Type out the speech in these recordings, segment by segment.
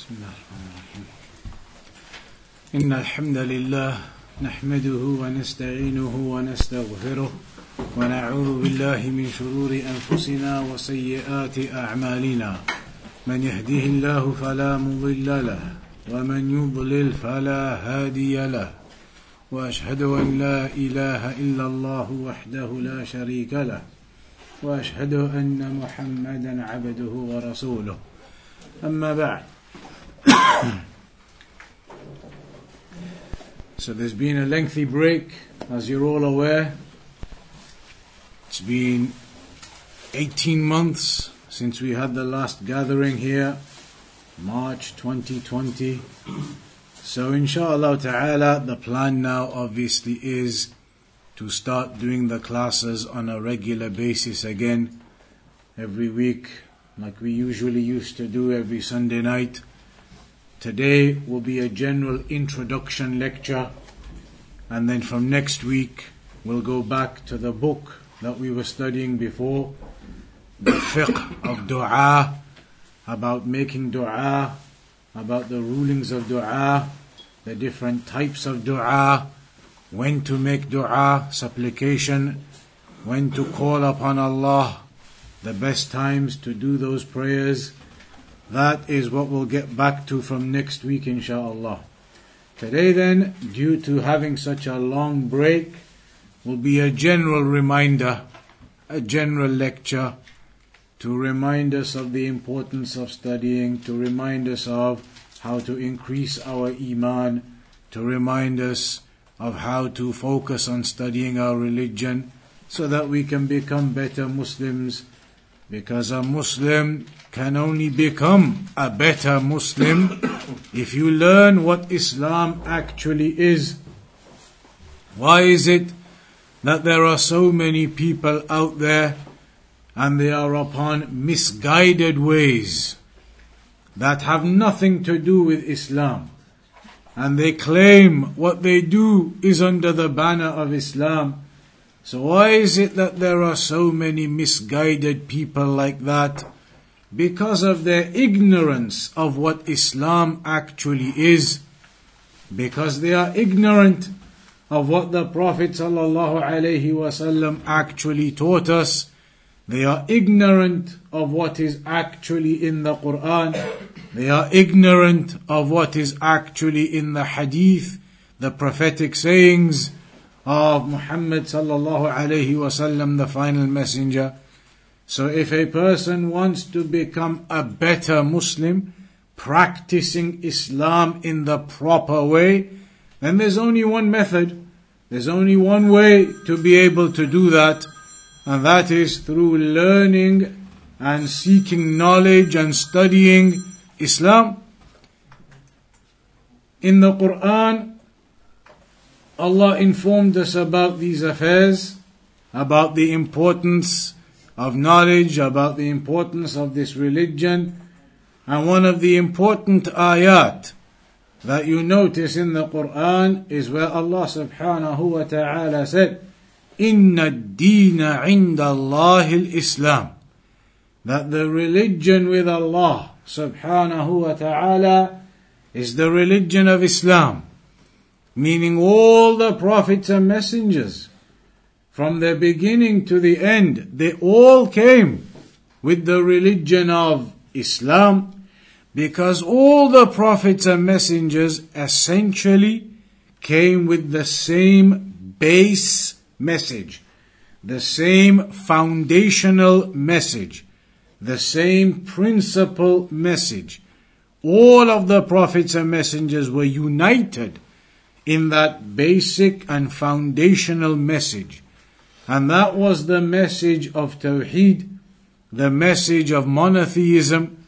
بسم الله الرحمن الرحيم. إن الحمد لله نحمده ونستعينه ونستغفره ونعوذ بالله من شرور أنفسنا وسيئات أعمالنا. من يهده الله فلا مضل له ومن يضلل فلا هادي له. وأشهد أن لا إله إلا الله وحده لا شريك له. وأشهد أن محمدا عبده ورسوله. أما بعد So there's been a lengthy break, as you're all aware. It's been 18 months since we had the last gathering here, March 2020. So inshallah ta'ala, the plan now obviously is to start doing the classes on a regular basis again, every week, like we usually used to do every Sunday night. Today will be a general introduction lecture, and then from next week we'll go back to the book that we were studying before, the fiqh of dua, about making dua, about the rulings of dua, the different types of dua, when to make dua, supplication, when to call upon Allah, the best times to do those prayers. That is what we'll get back to from next week, inshallah. Today, then, due to having such a long break, will be a general reminder, a general lecture to remind us of the importance of studying, to remind us of how to increase our iman, to remind us of how to focus on studying our religion so that we can become better Muslims. Because a Muslim can only become a better Muslim if you learn what Islam actually is. Why is it that there are so many people out there and they are upon misguided ways that have nothing to do with Islam? And they claim what they do is under the banner of Islam. So why is it that there are so many misguided people like that? Because of their ignorance of what Islam actually is. Because they are ignorant of what the Prophet ﷺ actually taught us. They are ignorant of what is actually in the Quran. They are ignorant of what is actually in the Hadith, the prophetic sayings of Muhammad the final messenger. So if a person wants to become a better Muslim, practicing Islam in the proper way, then there's only one method. There's only one way to be able to do that, and that is through learning and seeking knowledge and studying Islam. In the Quran, Allah informed us about these affairs, about the importance of knowledge, about the importance of this religion, and one of the important ayat that you notice in the Quran is where Allah subhanahu wa ta'ala said, Inna ad-deena inda Allah al-Islam. That the religion with Allah subhanahu wa ta'ala is the religion of Islam. Meaning all the prophets and messengers, from the beginning to the end, they all came with the religion of Islam because all the prophets and messengers essentially came with the same base message, the same foundational message, the same principal message. All of the prophets and messengers were united in that basic and foundational message. And that was the message of Tawheed, the message of monotheism,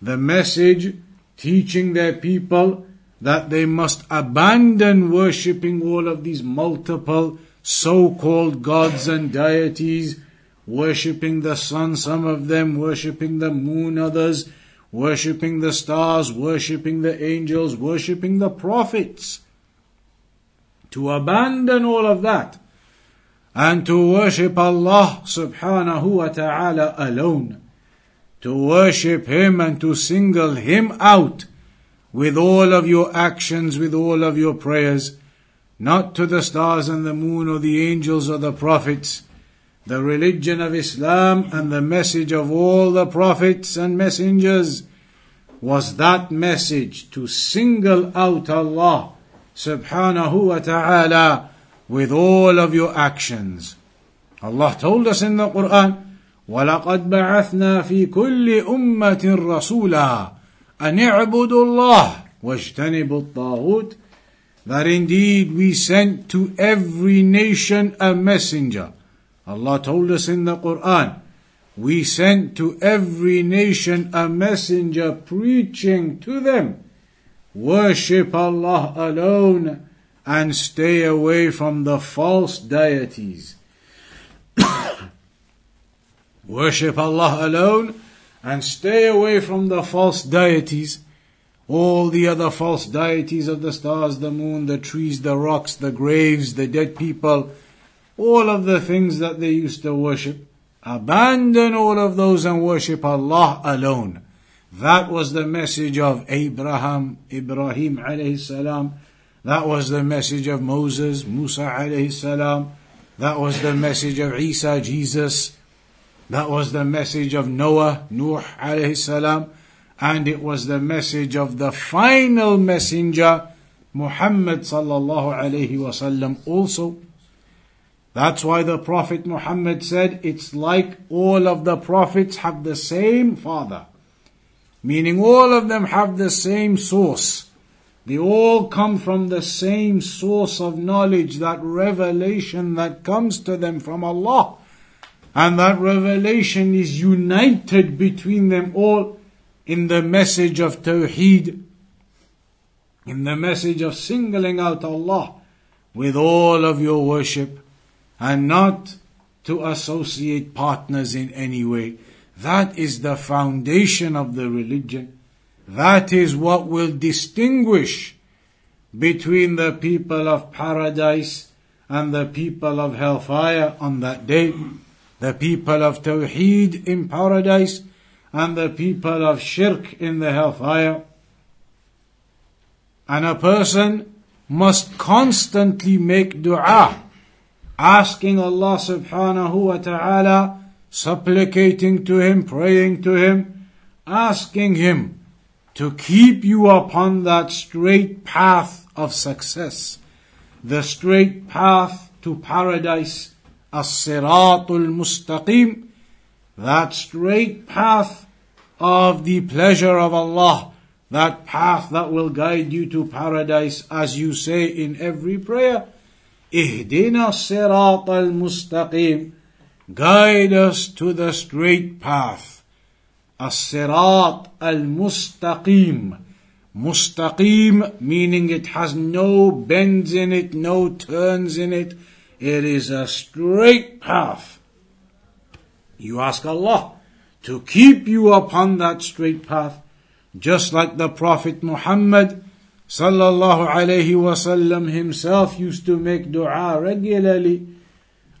the message teaching their people that they must abandon worshipping all of these multiple so-called gods and deities, worshipping the sun, some of them worshipping the moon, others worshipping the stars, worshipping the angels, worshipping the prophets. To abandon all of that and to worship Allah subhanahu wa ta'ala alone. To worship Him and to single Him out with all of your actions, with all of your prayers, not to the stars and the moon or the angels or the prophets. The religion of Islam and the message of all the prophets and messengers was that message to single out Allah subhanahu wa ta'ala with all of your actions. Allah told us in the Quran, ولقد بعثنا في كل أمة رسولا أن اعبدوا الله واجتنبوا الطاغوت that indeed we sent to every nation a messenger. Allah told us in the Quran, we sent to every nation a messenger preaching to them, worship Allah alone and stay away from the false deities. worship Allah alone and stay away from the false deities all the other false deities of the stars, the moon, the trees, the rocks, the graves, the dead people, all of the things that they used to worship. Abandon all of those and worship Allah alone. That was the message of Abraham, Ibrahim alayhi salam. That was the message of Moses, Musa alayhi salam. That was the message of Isa, Jesus. That was the message of Noah, Nuh alayhi salam and it was the message of the final messenger, Muhammad sallallahu alayhi wasallam also. That's why the Prophet Muhammad said it's like all of the prophets have the same father. Meaning all of them have the same source. They all come from the same source of knowledge, that revelation that comes to them from Allah. And that revelation is united between them all in the message of Tawheed, in the message of singling out Allah with all of your worship and not to associate partners in any way. That is the foundation of the religion. That is what will distinguish between the people of paradise and the people of hellfire on that day. The people of Tawheed in paradise and the people of shirk in the hellfire. And a person must constantly make dua, asking Allah subhanahu wa ta'ala, supplicating to Him, praying to Him, asking Him to keep you upon that straight path of success, the straight path to paradise, as-siratul mustaqim, that straight path of the pleasure of Allah, that path that will guide you to paradise, as you say in every prayer. Ihdina sirat al mustaqim. Guide us to the straight path. As-sirat al-mustaqim. Mustaqim meaning it has no bends in it, no turns in it. It is a straight path. You ask Allah to keep you upon that straight path, just like the Prophet Muhammad sallallahu alayhi wasallam himself used to make dua regularly,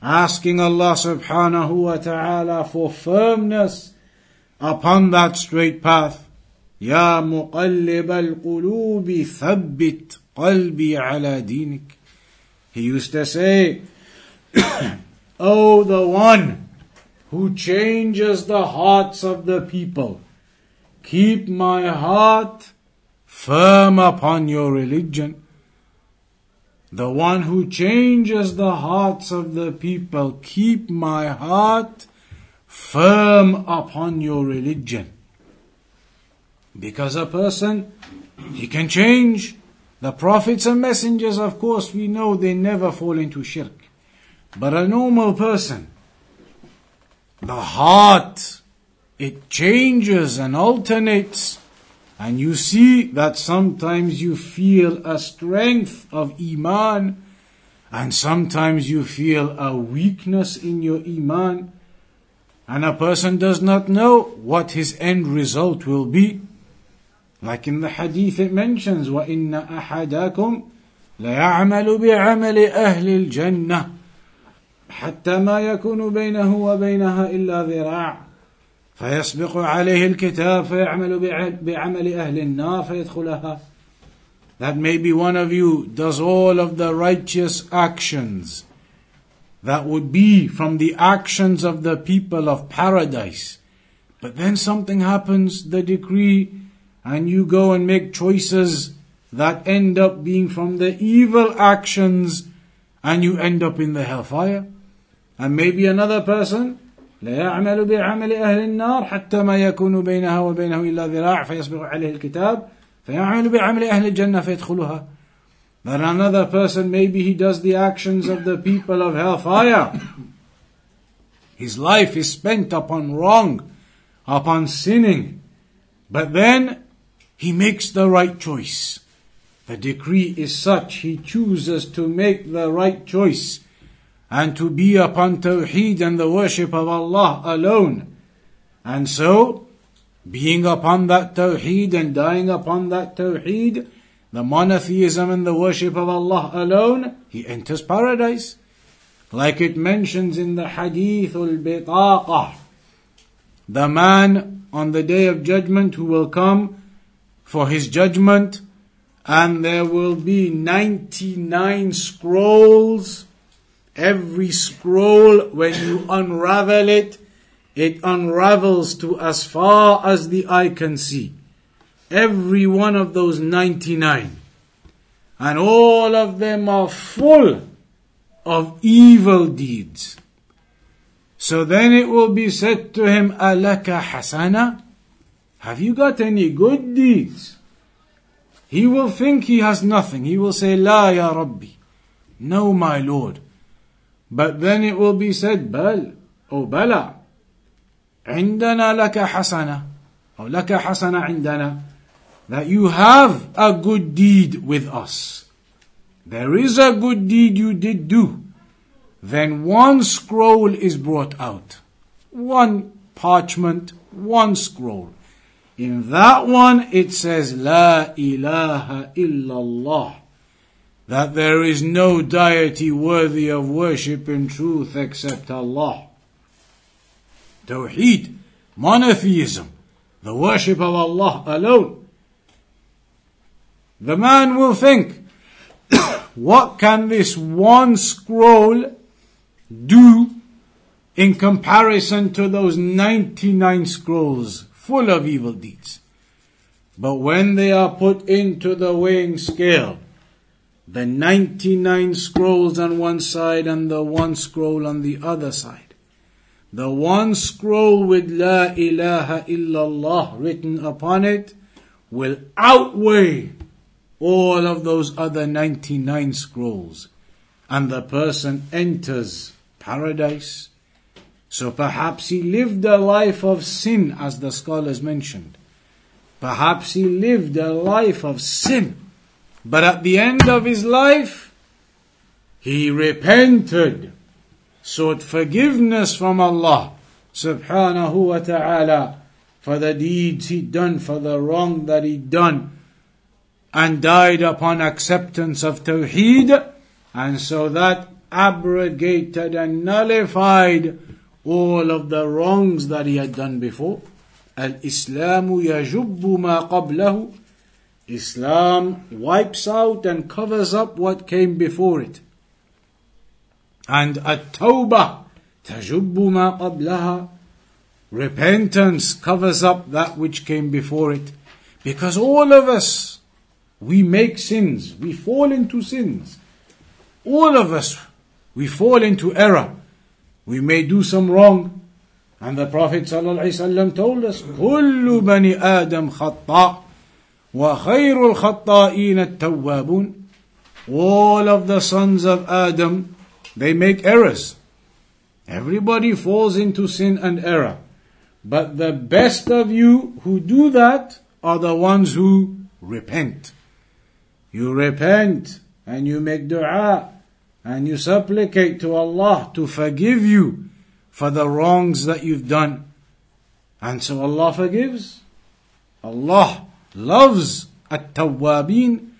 asking Allah subhanahu wa ta'ala for firmness upon that straight path. Ya muqallib al-qulubi thabbit qalbi ala dinik. He used to say, Oh, the one who changes the hearts of the people, keep my heart firm upon your religion. The one who changes the hearts of the people, keep my heart firm upon your religion. Because a person, he can change. The prophets and messengers, of course, we know they never fall into shirk. But a normal person, the heart, it changes and alternates. And you see that sometimes you feel a strength of Iman, and sometimes you feel a weakness in your Iman, and a person does not know what his end result will be. Like in the hadith it mentions, وَإِنَّ أَحَدَكُمْ لَيَعْمَلُ بِعَمَلِ أَهْلِ الْجَنَّةِ حتى ما يكون بينه وبينها إلا ذراع فيسبق عليه الكتاب فيعمل بعمل أهل النار فيدخلها that maybe one of you does all of the righteous actions that would be from the actions of the people of paradise. But then something happens, the decree, and you go and make choices that end up being from the evil actions, and you end up in the hellfire. And maybe another person لا يعمل بعمل أهل النار حتى ما يكون بينها وبينه إلا ذراع فيسبق عليه الكتاب فيعمل بعمل أهل الجنة فيدخلها then another person, maybe he does the actions of the people of hellfire. His life is spent upon wrong, upon sinning. But then he makes the right choice. The decree is such, he chooses to make the right choice and to be upon Tawheed and the worship of Allah alone. And so, being upon that Tawheed and dying upon that Tawheed, the monotheism and the worship of Allah alone, he enters paradise. Like it mentions in the Hadith al-Bitaqah, the man on the day of judgment who will come for his judgment and there will be 99 scrolls Every scroll, when you unravel it, it unravels to as far as the eye can see Every one of those 99. And all of them are full of evil deeds. So then it will be said to him, Alaka hasana? Have you got any good deeds? He will think he has nothing. He will say, La ya Rabbi. No, my Lord. But then it will be said, بل أو بلى عندنا لك حسنة أو لك حسنة عندنا that you have a good deed with us. There is a good deed you did do. Then one scroll is brought out. One parchment, one scroll. In that one it says, La ilaha illallah that there is no deity worthy of worship in truth except Allah. Tawheed, monotheism, the worship of Allah alone. The man will think, what can this one scroll do in comparison to those 99 scrolls full of evil deeds? But when they are put into the weighing scale, the 99 scrolls on one side and the one scroll on the other side. The one scroll with La ilaha illallah written upon it will outweigh all of those other 99 scrolls. And the person enters paradise. So perhaps he lived a life of sin as the scholars mentioned. Perhaps he lived a life of sin but at the end of his life, he repented, sought forgiveness from Allah subhanahu wa ta'ala for the deeds he'd done, for the wrong that he'd done, and died upon acceptance of Tawheed, and so that abrogated and nullified all of the wrongs that he had done before. الإسلام يجب ما قبله Islam wipes out and covers up what came before it. And at-tawbah tajubbu ma qablaha. Repentance covers up that which came before it. Because all of us, we make sins. We fall into sins. All of us, we fall into error. We may do some wrong. And the Prophet ﷺ told us, كل بني آدم خطأ وخير الخطائين التوابون all of the sons of Adam they make errors everybody falls into sin and error but the best of you who do that are the ones who repent you repent and you make dua and you supplicate to Allah to forgive you for the wrongs that you've done and so Allah forgives Allah loves at-tawwabin,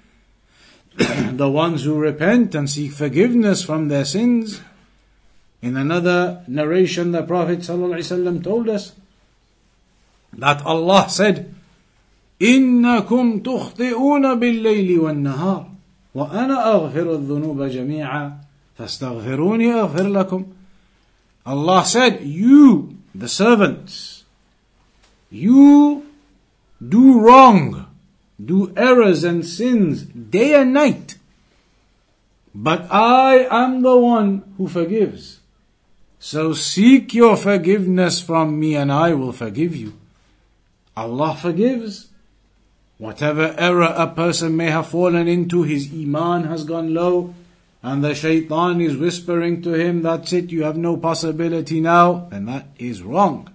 the ones who repent and seek forgiveness from their sins. In another narration, the Prophet ﷺ told us that Allah said, إنكم تخطئون بالليل والنهار وأنا أغفر الذنوب جميعا فاستغفروني أغفر لكم Allah said, you, the servants, you do wrong, do errors and sins day and night. But I am the one who forgives. So seek your forgiveness from me and I will forgive you. Allah forgives. Whatever error a person may have fallen into, his iman has gone low, and the shaitan is whispering to him, that's it, you have no possibility now, and that is wrong.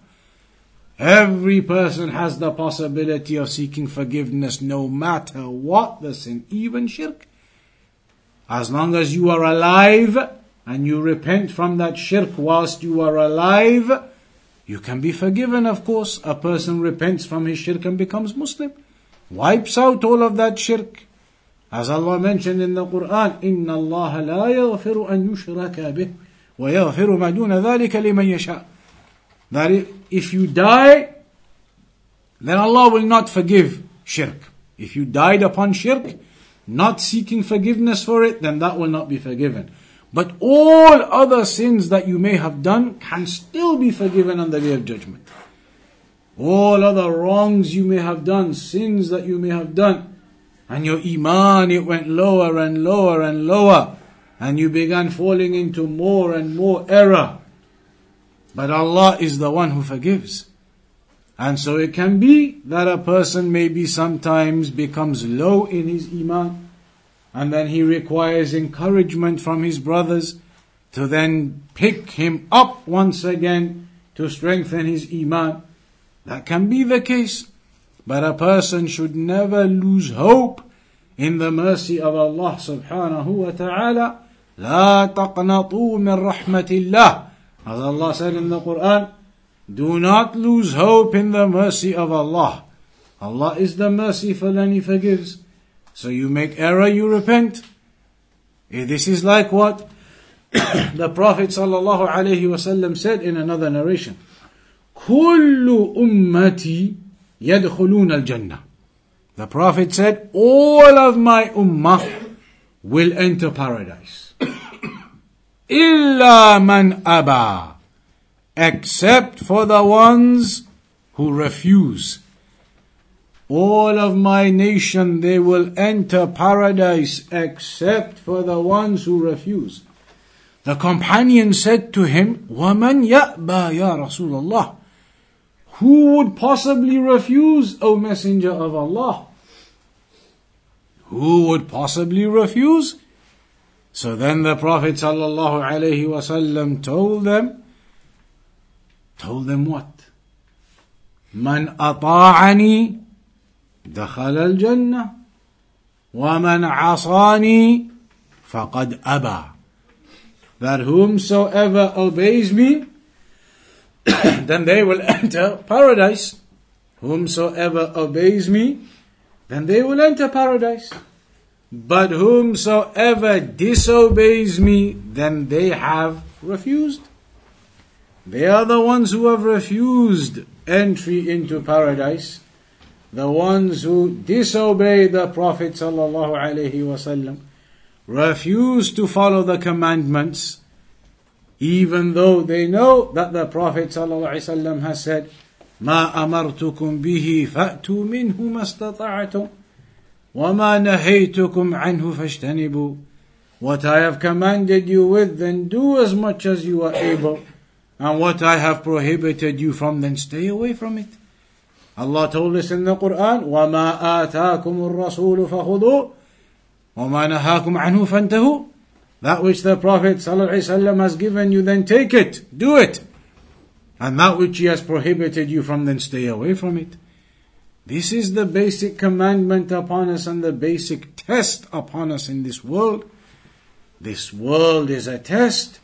Every person has the possibility of seeking forgiveness no matter what the sin, even shirk. As long as you are alive and you repent from that shirk whilst you are alive, you can be forgiven, of course. A person repents from his shirk and becomes Muslim Wipes out all of that shirk. As Allah mentioned in the Quran, إِنَّ اللَّهَ لَا يَغْفِرُ أَن يُشْرَكَ بِهِ وَيَغْفِرُ مَا دُونَ ذَلِكَ لِمَن يَشَاءُ That if you die, then Allah will not forgive shirk. If you died upon shirk, not seeking forgiveness for it, then that will not be forgiven. But all other sins that you may have done can still be forgiven on the day of judgment. All other wrongs you may have done, sins that you may have done, and your iman it went lower and lower and lower, and you began falling into more and more error. But Allah is the one who forgives. And so it can be that a person maybe sometimes becomes low in his iman, and then he requires encouragement from his brothers to then pick him up once again to strengthen his iman. That can be the case, but a person should never lose hope in the mercy of Allah subhanahu wa ta'ala. لا تقنطوا من رحمة الله As Allah said in the Quran, do not lose hope in the mercy of Allah. Allah is the merciful and He forgives. So you make error, you repent. Eh, this is like what the Prophet sallallahu alaihi wasallam said in another narration. كل أمتي يدخلون الجنة. The Prophet said, all of my ummah will enter paradise. إلا من أبى except for the ones who refuse. All of my nation, they will enter paradise except for the ones who refuse. The companion said to him, وَمَنْ يَأْبَى يَا رَسُولَ اللَّهِ Who would possibly refuse, O Messenger of Allah? Who would possibly refuse? So then the Prophet ﷺ told them, told them what? من أطاعني دخل الجنة ومن عصاني فقد أبى that whomsoever obeys me then they will enter paradise. Whomsoever obeys me then they will enter paradise. But whomsoever disobeys me then they have refused. They are the ones who have refused entry into paradise, the ones who disobey the Prophet sallallahu alaihi wasallam, refuse to follow the commandments, even though they know that the Prophet sallallahu alaihi wasallam has said, ما أمرتكم به فأتوا منه ما استطعتم وما نهيتكم عنه فاجتنبوا What I have commanded you with, then do as much as you are able. And what I have prohibited you from, then stay away from it. Allah told us in the Quran, وَمَا آتَاكُمُ الرَّسُولُ فَخُذُوا وَمَا نَهَاكُمْ عَنْهُ فَانْتَهُوا that which the Prophet ﷺ has given you, then take it, do it. And that which he has prohibited you from, then stay away from it. This is the basic commandment upon us and the basic test upon us in this world. This world is a test.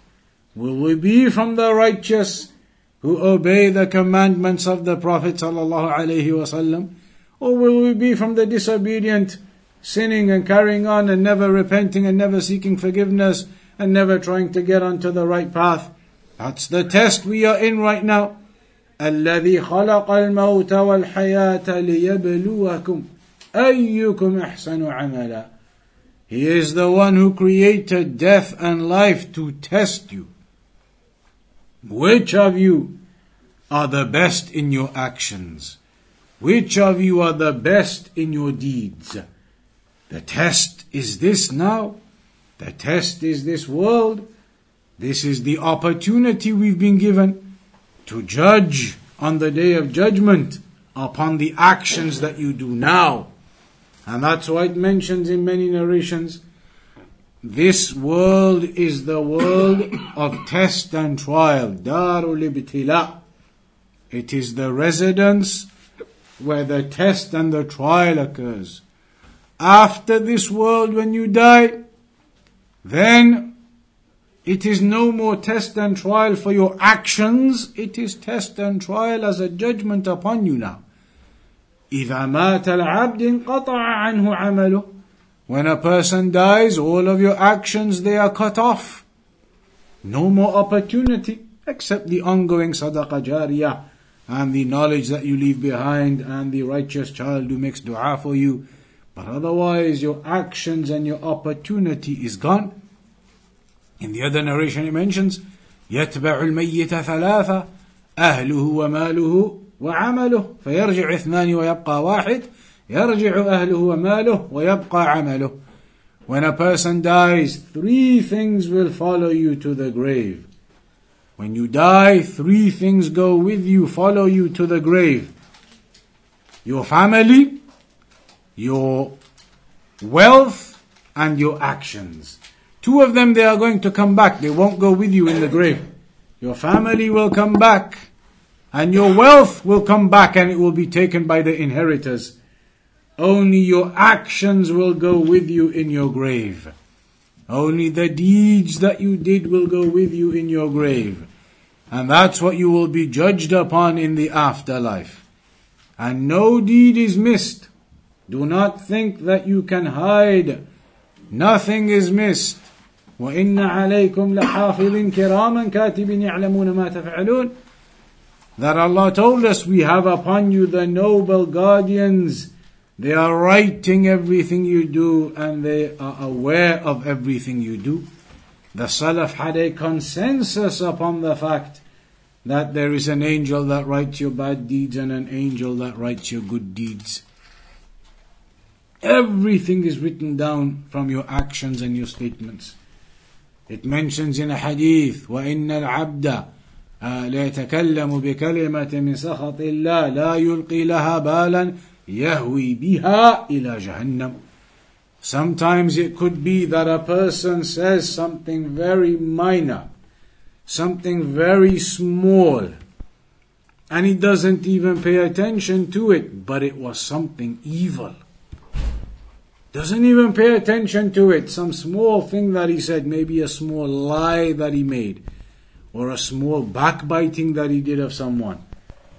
Will we be from the righteous who obey the commandments of the Prophet ﷺ? Or will we be from the disobedient, sinning and carrying on and never repenting and never seeking forgiveness and never trying to get onto the right path? That's the test we are in right now. الذي خلق الموت والحياة ليبلوكم أيكم أحسن عملا He is the one who created death and life to test you. Which of you are the best in your actions? Which of you are the best in your deeds? The test is this now. The test is this world. This is the opportunity we've been given to judge on the day of judgment upon the actions that you do now. And that's why it mentions in many narrations this world is the world of test and trial. Darul ibtila. It is the residence where the test and the trial occurs After this world, when you die, then it is no more test and trial for your actions, it is test and trial as a judgment upon you now. إذا مات العبد انقطع عنه عمله When a person dies, all of your actions, they are cut off. No more opportunity except the ongoing sadaqah jariyah and the knowledge that you leave behind and the righteous child who makes dua for you. But otherwise, your actions and your opportunity is gone. In the other narration, it mentions, يتبع الميت ثلاثة أهله وماله وعمله فيرجع اثنان ويبقى واحد يرجع أهله وماله ويبقى عمله When a person dies, three things will follow you to the grave. When you die, three things go with you, follow you to the grave. Your family, your wealth, and your actions. Two of them, they are going to come back. They won't go with you in the grave. Your family will come back and your wealth will come back and it will be taken by the inheritors. Only your actions will go with you in your grave. Only the deeds that you did will go with you in your grave. And that's what you will be judged upon in the afterlife. And no deed is missed. Do not think that you can hide. Nothing is missed. وإن عليكم لحافظ كراما كاتبين يعلمون ما تفعلون that Allah told us we have upon you the noble guardians. They are writing everything you do and they are aware of everything you do. The Salaf had a consensus upon the fact that there is an angel that writes your bad deeds and an angel that writes your good deeds. Everything is written down from your actions and your statements. It mentions in a hadith, وَإِنَّ الْعَبْدَ ليتكلم بكلمة من سخط الله لا يلقي لها بالا يهوي بها إلى جهنم Sometimes it could be that a person says something very minor, something very small, and he doesn't even pay attention to it, but it was something evil. Doesn't even pay attention to it, some small thing that he said, maybe a small lie that he made or a small backbiting that he did of someone,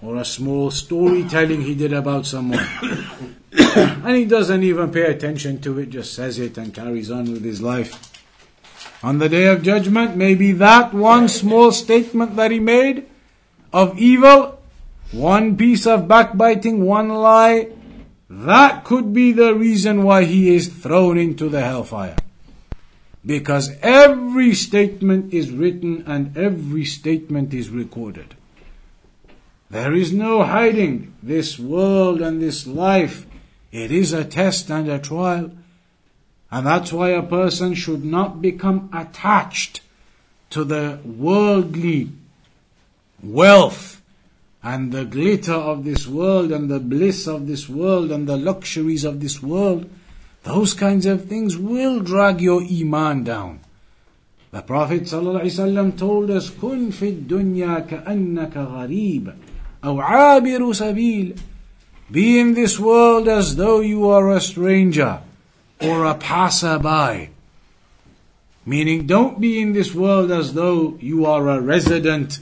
or a small storytelling he did about someone. and he doesn't even pay attention to it, just says it and carries on with his life. On the day of judgment, maybe that one small statement that he made of evil, one piece of backbiting, one lie, that could be the reason why he is thrown into the hellfire. Because every statement is written and every statement is recorded. There is no hiding this world and this life. It is a test and a trial. And that's why a person should not become attached to the worldly wealth and the glitter of this world and the bliss of this world and the luxuries of this world those kinds of things will drag your iman down. The Prophet ﷺ told us, كن في الدنيا كأنك غريب أو عابر سبيل. Be in this world as though you are a stranger or a passerby. Meaning, don't be in this world as though you are a resident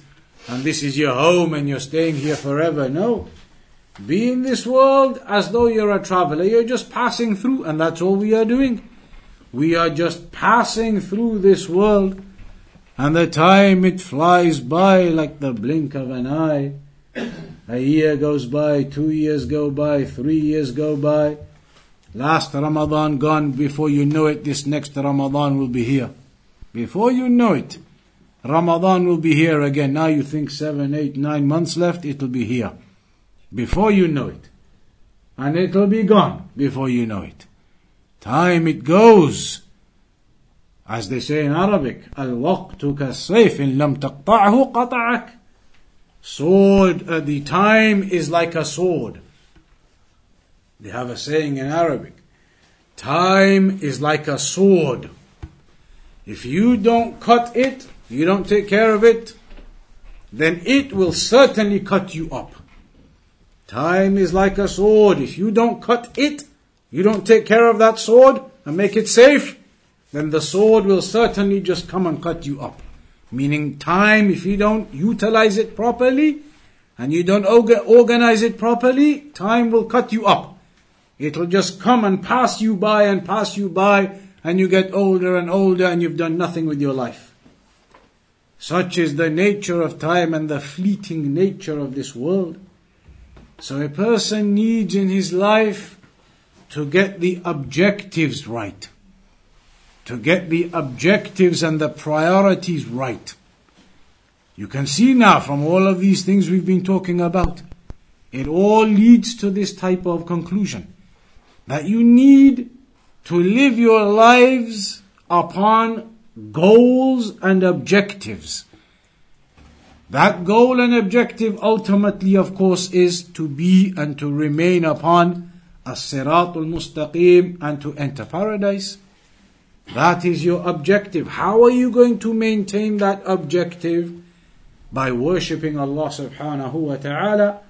and this is your home and you're staying here forever. No. Be in this world as though you're a traveler. You're just passing through, and that's all we are doing. We are just passing through this world, and the time it flies by like the blink of an eye. A year goes by, two years go by, three years go by. Last Ramadan gone, before you know it, this next Ramadan will be here. Before you know it, Ramadan will be here again. Now you think seven, eight, nine months left, it'll be here. Before you know it. And it'll be gone before you know it. Time it goes. As they say in Arabic, Al-waqtu kasayf in lam taqta'hu qata'ak. Sword, uh, the time is like a sword. They have a saying in Arabic. Time is like a sword. If you don't cut it, you don't take care of it, then it will certainly cut you up. Time is like a sword. If you don't cut it, you don't take care of that sword and make it safe, then the sword will certainly just come and cut you up. Meaning time, if you don't utilize it properly and you don't organize it properly, time will cut you up. It'll just come and pass you by and pass you by and you get older and older and you've done nothing with your life. Such is the nature of time and the fleeting nature of this world. So a person needs in his life to get the objectives right to get the objectives and the priorities right. You can see now from all of these things we've been talking about, it all leads to this type of conclusion that you need to live your lives upon goals and objectives. That goal and objective ultimately, of course, is to be and to remain upon as-sirat al-mustaqim and to enter paradise. That is your objective. How are you going to maintain that objective? By worshipping Allah subhanahu wa ta'ala,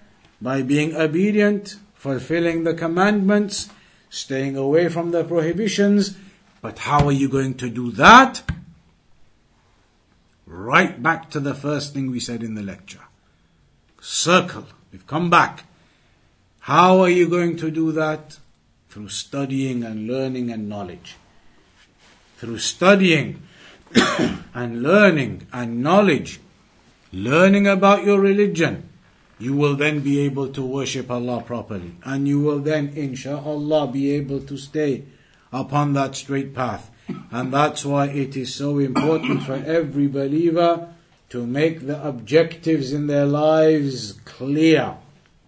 by being obedient, fulfilling the commandments, staying away from the prohibitions. But how are you going to do that? Right back to the first thing we said in the lecture. Circle. We've come back. How are you going to do that? Through studying and learning and knowledge through studying and learning and knowledge, learning about your religion, you will then be able to worship Allah properly. And you will then, insha'Allah, be able to stay upon that straight path. And that's why it is so important for every believer to make the objectives in their lives clear.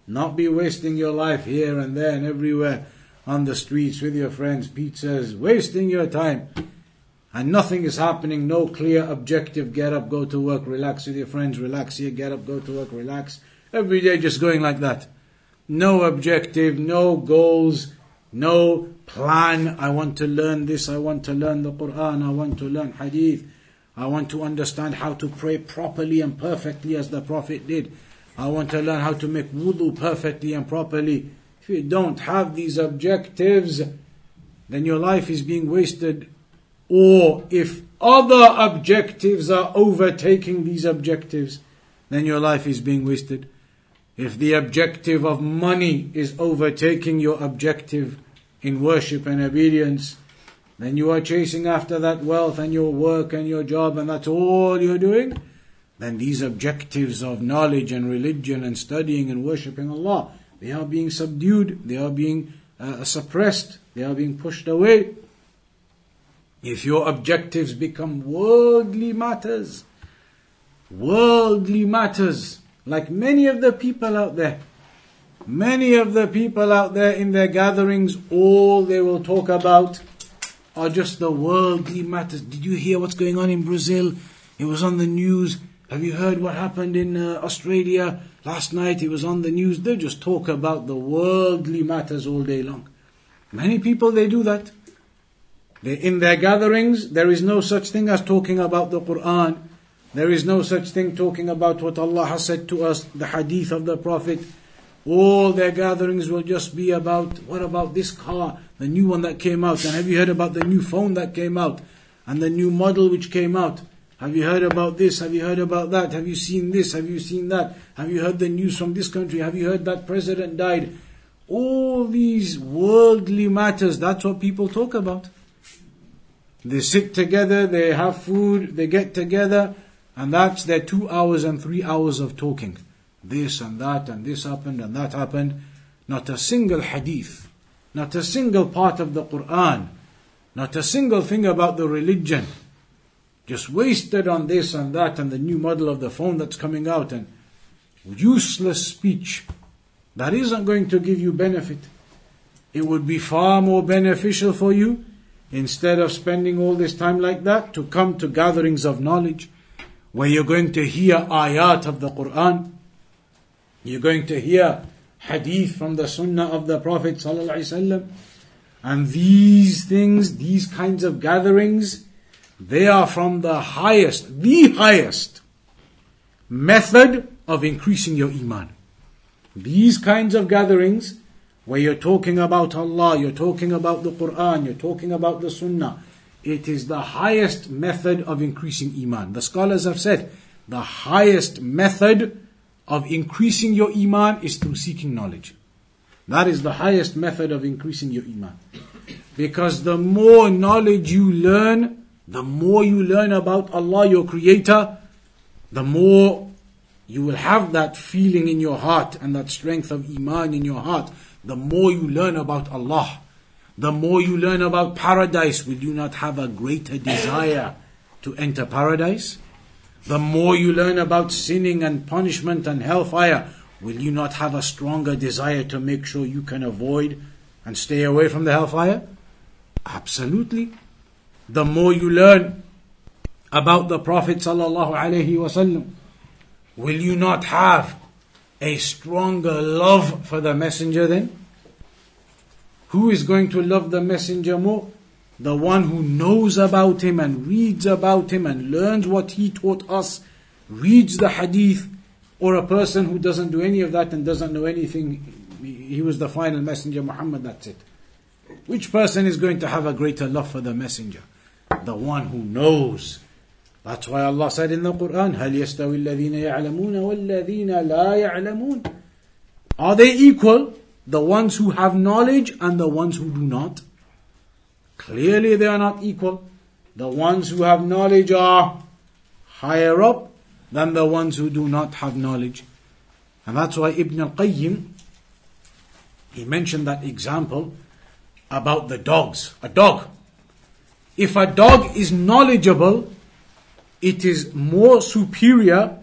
Not be wasting your life here and there and everywhere on the streets with your friends, pizzas, wasting your time and nothing is happening, no clear objective, get up, go to work, relax with your friends, relax here, get up, go to work, relax. Every day just going like that. No objective, no goals, no plan. I want to learn this, I want to learn the Quran, I want to learn Hadith, I want to understand how to pray properly and perfectly as the Prophet did. I want to learn how to make wudu perfectly and properly. If you don't have these objectives, then your life is being wasted or if other objectives are overtaking these objectives, then your life is being wasted. If the objective of money is overtaking your objective in worship and obedience, then you are chasing after that wealth and your work and your job, and that's all you're doing. Then these objectives of knowledge and religion and studying and worshipping Allah, they are being subdued, they are being uh, suppressed, they are being pushed away. If your objectives become worldly matters, worldly matters, like many of the people out there, many of the people out there in their gatherings, all they will talk about are just the worldly matters. Did you hear what's going on in Brazil? It was on the news. Have you heard what happened in uh, Australia last night? It was on the news. They just talk about the worldly matters all day long. Many people, they do that. They, In their gatherings, there is no such thing as talking about the Quran. There is no such thing talking about what Allah has said to us, the hadith of the Prophet. All their gatherings will just be about, what about this car, the new one that came out? And have you heard about the new phone that came out? And the new model which came out? Have you heard about this? Have you heard about that? Have you seen this? Have you seen that? Have you heard the news from this country? Have you heard that president died? All these worldly matters, that's what people talk about. They sit together, they have food, they get together, and that's their two hours and three hours of talking. this and that and this happened and that happened. Not a single hadith, not a single part of the Quran, not a single thing about the religion. Just wasted on this and that and the new model of the phone that's coming out and useless speech that isn't going to give you benefit. It would be far more beneficial for you instead of spending all this time like that to come to gatherings of knowledge where you're going to hear ayat of the Quran, you're going to hear hadith from the sunnah of the Prophet and these things, these kinds of gatherings, they are from the highest, the highest method of increasing your iman. These kinds of gatherings, where you're talking about Allah, you're talking about the Quran, you're talking about the Sunnah, it is the highest method of increasing Iman. The scholars have said the highest method of increasing your Iman is through seeking knowledge. That is the highest method of increasing your Iman. Because the more knowledge you learn, the more you learn about Allah, your Creator, the more you will have that feeling in your heart and that strength of Iman in your heart. The more you learn about Allah, the more you learn about paradise, will you not have a greater desire to enter paradise? The more you learn about sinning and punishment and hellfire, will you not have a stronger desire to make sure you can avoid and stay away from the hellfire? Absolutely. The more you learn about the Prophet will you not have a stronger love for the messenger then? Who is going to love the messenger more? The one who knows about him and reads about him and learns what he taught us, reads the hadith, or a person who doesn't do any of that and doesn't know anything. He was the final messenger, Muhammad, that's it. Which person is going to have a greater love for the messenger? The one who knows that's why Allah said in the Quran, هل يستوي الذين يعلمون والذين لا يعلمون Are they equal? The ones who have knowledge and the ones who do not? Clearly they are not equal. The ones who have knowledge are higher up than the ones who do not have knowledge. And that's why Ibn al-Qayyim, he mentioned that example about the dogs. A dog. If a dog is knowledgeable, it is more superior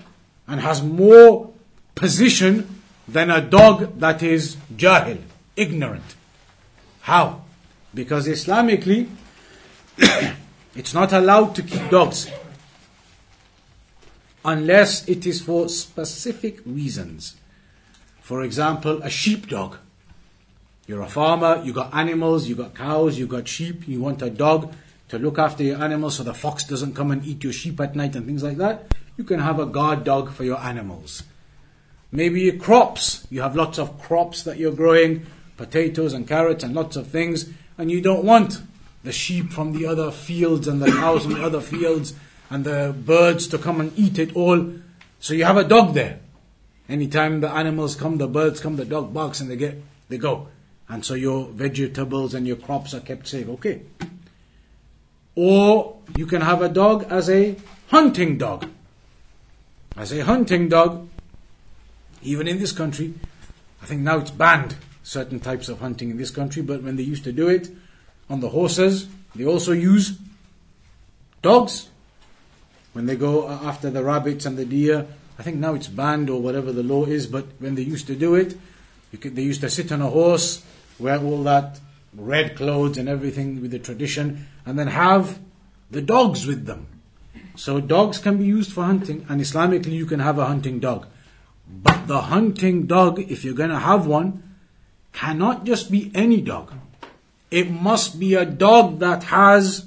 and has more position than a dog that is jahil, ignorant. How? Because Islamically, it's not allowed to keep dogs unless it is for specific reasons. For example, a sheepdog. You're a farmer, you got animals, you got cows, you got sheep, you want a dog to look after your animals so the fox doesn't come and eat your sheep at night and things like that, you can have a guard dog for your animals. Maybe your crops, you have lots of crops that you're growing, potatoes and carrots and lots of things, and you don't want the sheep from the other fields and the cows from the other fields and the birds to come and eat it all. So you have a dog there. Anytime the animals come, the birds come, the dog barks and they get, they go. And so your vegetables and your crops are kept safe. Okay. Or you can have a dog as a hunting dog. As a hunting dog, even in this country, I think now it's banned certain types of hunting in this country, but when they used to do it on the horses, they also use dogs. When they go uh, after the rabbits and the deer, I think now it's banned or whatever the law is, but when they used to do it, could, they used to sit on a horse, wear all that red clothes and everything with the tradition, and then have the dogs with them. So dogs can be used for hunting, and Islamically you can have a hunting dog. But the hunting dog, if you're going to have one, cannot just be any dog. It must be a dog that has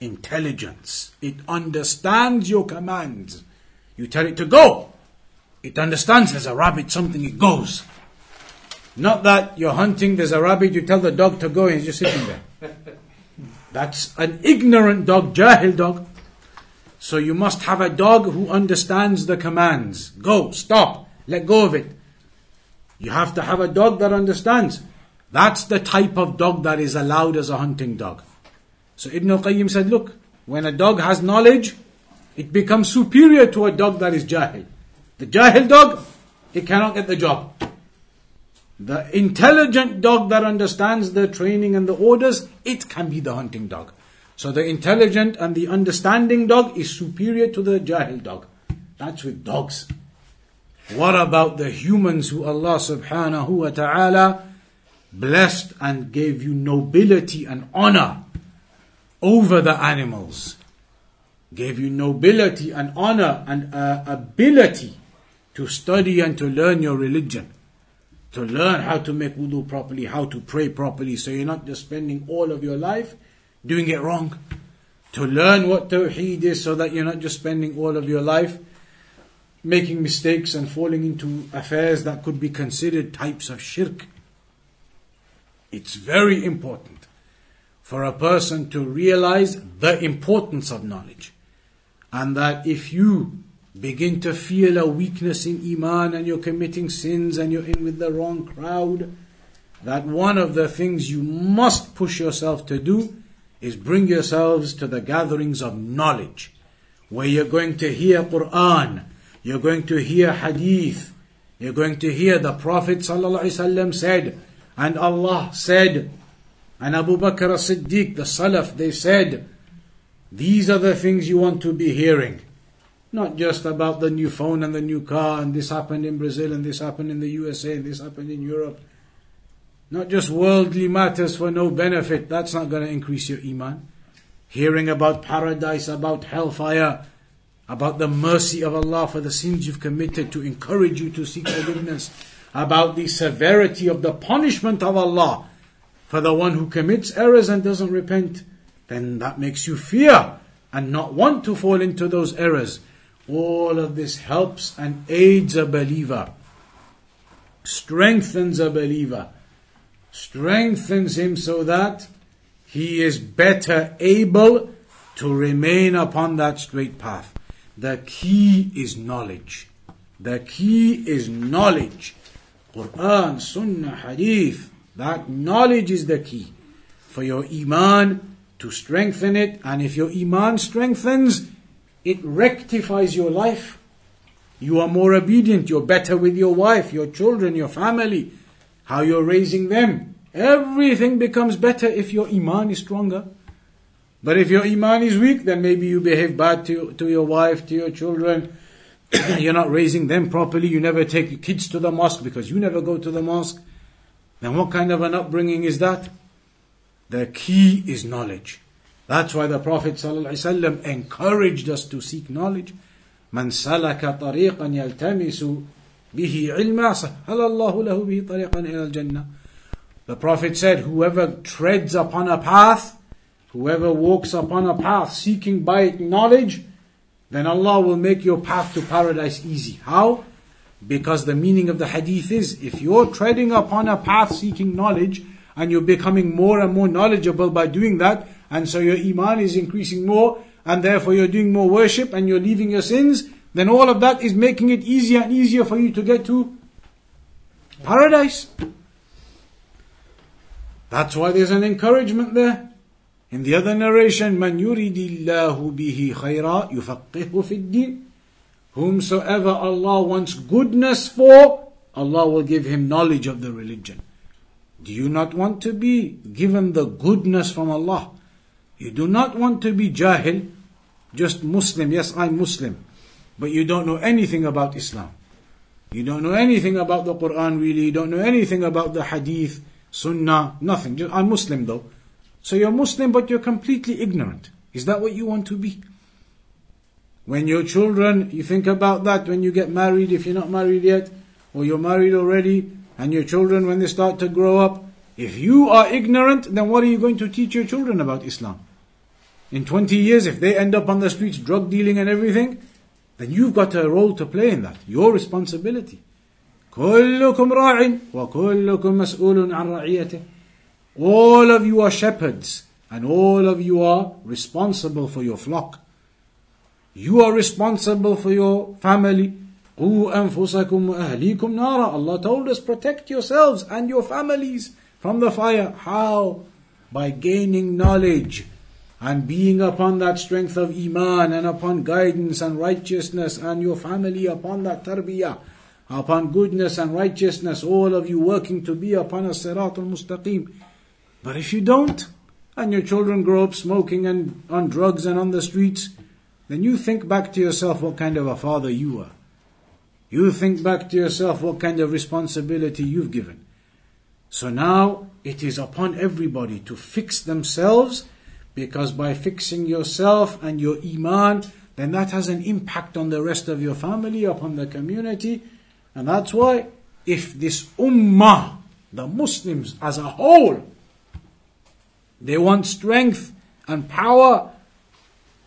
intelligence. It understands your commands. You tell it to go. It understands there's a rabbit, something, it goes. Not that you're hunting, there's a rabbit, you tell the dog to go and he's just sitting there. That's an ignorant dog, jahil dog. So you must have a dog who understands the commands. Go, stop, let go of it. You have to have a dog that understands. That's the type of dog that is allowed as a hunting dog. So Ibn al-Qayyim said, look, when a dog has knowledge, it becomes superior to a dog that is jahil. The jahil dog, it cannot get the job. The intelligent dog that understands the training and the orders, it can be the hunting dog. So the intelligent and the understanding dog is superior to the jahil dog. That's with dogs. What about the humans who Allah subhanahu wa ta'ala blessed and gave you nobility and honor over the animals? Gave you nobility and honor and uh, ability to study and to learn your religion to learn how to make wudu properly, how to pray properly, so you're not just spending all of your life doing it wrong. To learn what tawheed is, so that you're not just spending all of your life making mistakes and falling into affairs that could be considered types of shirk. It's very important for a person to realize the importance of knowledge. And that if you begin to feel a weakness in Iman and you're committing sins and you're in with the wrong crowd, that one of the things you must push yourself to do is bring yourselves to the gatherings of knowledge, where you're going to hear Quran, you're going to hear Hadith, you're going to hear the Prophet said, and Allah said, and Abu Bakr as-Siddiq, the Salaf, they said, these are the things you want to be hearing. Not just about the new phone and the new car, and this happened in Brazil, and this happened in the USA, and this happened in Europe. Not just worldly matters for no benefit. That's not going to increase your iman. Hearing about paradise, about hellfire, about the mercy of Allah for the sins you've committed to encourage you to seek forgiveness, about the severity of the punishment of Allah for the one who commits errors and doesn't repent, then that makes you fear and not want to fall into those errors. All of this helps and aids a believer, strengthens a believer, strengthens him so that he is better able to remain upon that straight path. The key is knowledge. The key is knowledge. Quran, Sunnah, Hadith. That knowledge is the key for your Iman to strengthen it. And if your Iman strengthens, it rectifies your life. You are more obedient, you're better with your wife, your children, your family, how you're raising them. Everything becomes better if your iman is stronger. But if your iman is weak, then maybe you behave bad to, to your wife, to your children. you're not raising them properly. You never take your kids to the mosque because you never go to the mosque. Then what kind of an upbringing is that? The key is knowledge. That's why the Prophet ﷺ encouraged us to seek knowledge. به علما سهل الله له به طريقا إلى الجنة. The Prophet said, whoever treads upon a path, whoever walks upon a path seeking by it knowledge, then Allah will make your path to paradise easy. How? Because the meaning of the hadith is, if you're treading upon a path seeking knowledge, and you're becoming more and more knowledgeable by doing that, and so your iman is increasing more, and therefore you're doing more worship and you're leaving your sins, then all of that is making it easier and easier for you to get to paradise. That's why there's an encouragement there. In the other narration, من يريد الله به خيرا يفقهه في الدين. Whomsoever Allah wants goodness for, Allah will give him knowledge of the religion. Do you not want to be given the goodness from Allah? You do not want to be jahil, just Muslim. Yes, I'm Muslim. But you don't know anything about Islam. You don't know anything about the Quran really. You don't know anything about the Hadith, Sunnah, nothing. I'm Muslim though. So you're Muslim, but you're completely ignorant. Is that what you want to be? When your children, you think about that when you get married, if you're not married yet, or you're married already, and your children when they start to grow up, if you are ignorant, then what are you going to teach your children about Islam? In 20 years, if they end up on the streets drug dealing and everything, then you've got a role to play in that. Your responsibility. كلكم راع وكلكم مسؤول عن رعيته. All of you are shepherds and all of you are responsible for your flock. You are responsible for your family. قُوا أَنفُسَكُمْ وَأَهْلِيكُمْ نَارًا Allah told us, protect yourselves and your families from the fire. How? By gaining knowledge and being upon that strength of Iman and upon guidance and righteousness and your family upon that tarbiyah. upon goodness and righteousness, all of you working to be upon a sirat al-mustaqim. But if you don't, and your children grow up smoking and on drugs and on the streets, then you think back to yourself what kind of a father you are. You think back to yourself what kind of responsibility you've given. So now it is upon everybody to fix themselves because by fixing yourself and your iman, then that has an impact on the rest of your family, upon the community. And that's why if this ummah, the Muslims as a whole, they want strength and power,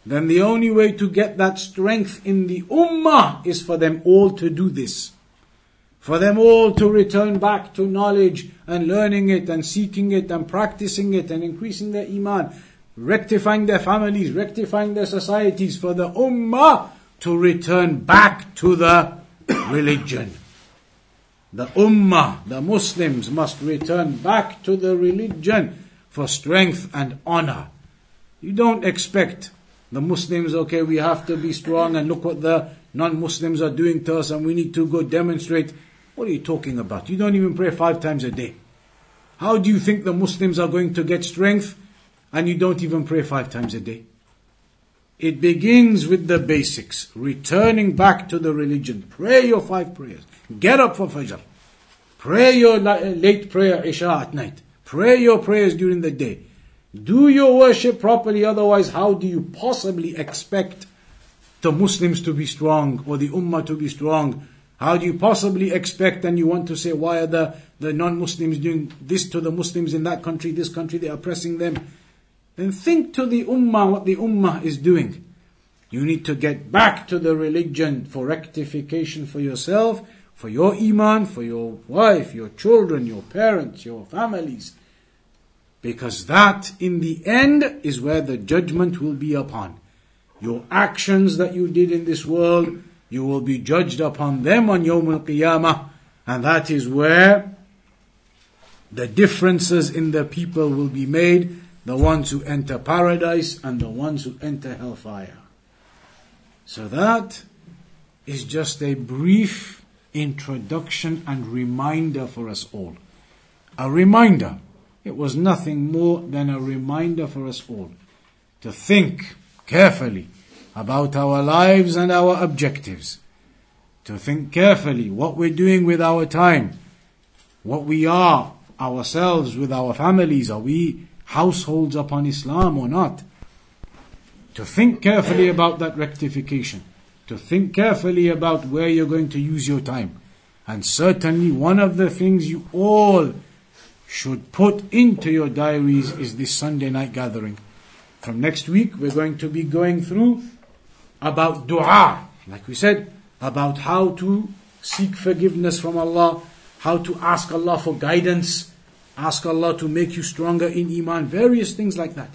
then the only way to get that strength in the ummah is for them all to do this. For them all to return back to knowledge and learning it and seeking it and practicing it and increasing their iman, rectifying their families, rectifying their societies, for the ummah to return back to the religion. The ummah, the Muslims must return back to the religion for strength and honor. You don't expect the Muslims, okay, we have to be strong and look what the non-Muslims are doing to us and we need to go demonstrate. What are you talking about? You don't even pray five times a day. How do you think the Muslims are going to get strength and you don't even pray five times a day? It begins with the basics, returning back to the religion. Pray your five prayers. Get up for Fajr. Pray your eh, late prayer, Isha at night. Pray your prayers during the day. Do your worship properly, otherwise, how do you possibly expect the Muslims to be strong or the Ummah to be strong? How do you possibly expect and you want to say, why are the, the non Muslims doing this to the Muslims in that country, this country, they're oppressing them? Then think to the Ummah what the Ummah is doing. You need to get back to the religion for rectification for yourself, for your Iman, for your wife, your children, your parents, your families. Because that, in the end, is where the judgment will be upon. Your actions that you did in this world, you will be judged upon them on Yawm al-Qiyamah. And that is where the differences in the people will be made. The ones who enter paradise and the ones who enter hellfire. So that is just a brief introduction and reminder for us all. A reminder it was nothing more than a reminder for us all to think carefully about our lives and our objectives. To think carefully what we're doing with our time, what we are ourselves with our families. Are we households upon Islam or not? To think carefully about that rectification. To think carefully about where you're going to use your time. And certainly one of the things you all should put into your diaries is this Sunday night gathering. From next week, we're going to be going through about dua, like we said, about how to seek forgiveness from Allah, how to ask Allah for guidance, ask Allah to make you stronger in Iman, various things like that.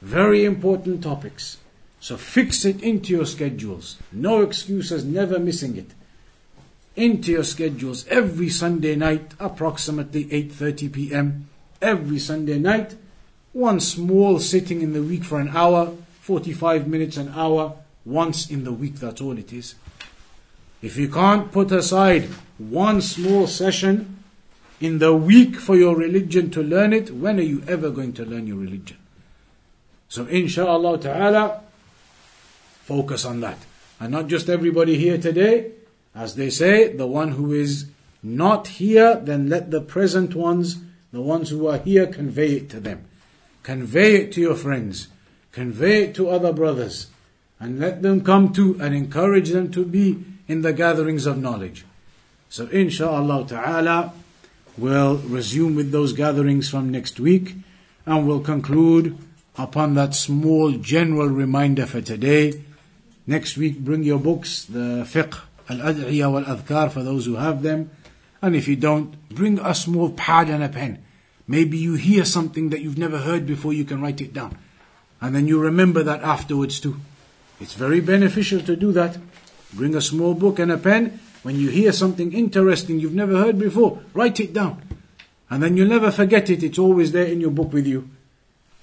Very important topics. So fix it into your schedules. No excuses, never missing it into your schedules every Sunday night, approximately 8:30 p.m. Every Sunday night, one small sitting in the week for an hour, 45 minutes an hour, once in the week. That's all it is. If you can't put aside one small session in the week for your religion to learn it, when are you ever going to learn your religion? So, inshallah ta'ala, focus on that. And not just everybody here today, as they say, the one who is not here, then let the present ones, the ones who are here, convey it to them. Convey it to your friends. Convey it to other brothers. And let them come to and encourage them to be in the gatherings of knowledge. So insha'Allah ta'ala, we'll resume with those gatherings from next week and we'll conclude upon that small general reminder for today. Next week, bring your books, the fiqh al-ad'iyah wal-adhkar for those who have them. And if you don't, bring a small pad and a pen. Maybe you hear something that you've never heard before, you can write it down. And then you remember that afterwards too. It's very beneficial to do that. Bring a small book and a pen. When you hear something interesting you've never heard before, write it down. And then you'll never forget it. It's always there in your book with you.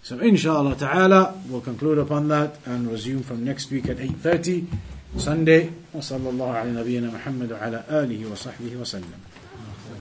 So inshallah ta'ala, we'll conclude upon that and resume from next week at 8.30. Sunday. وصلى الله على نبينا محمد وعلى آله وصحبه وسلم.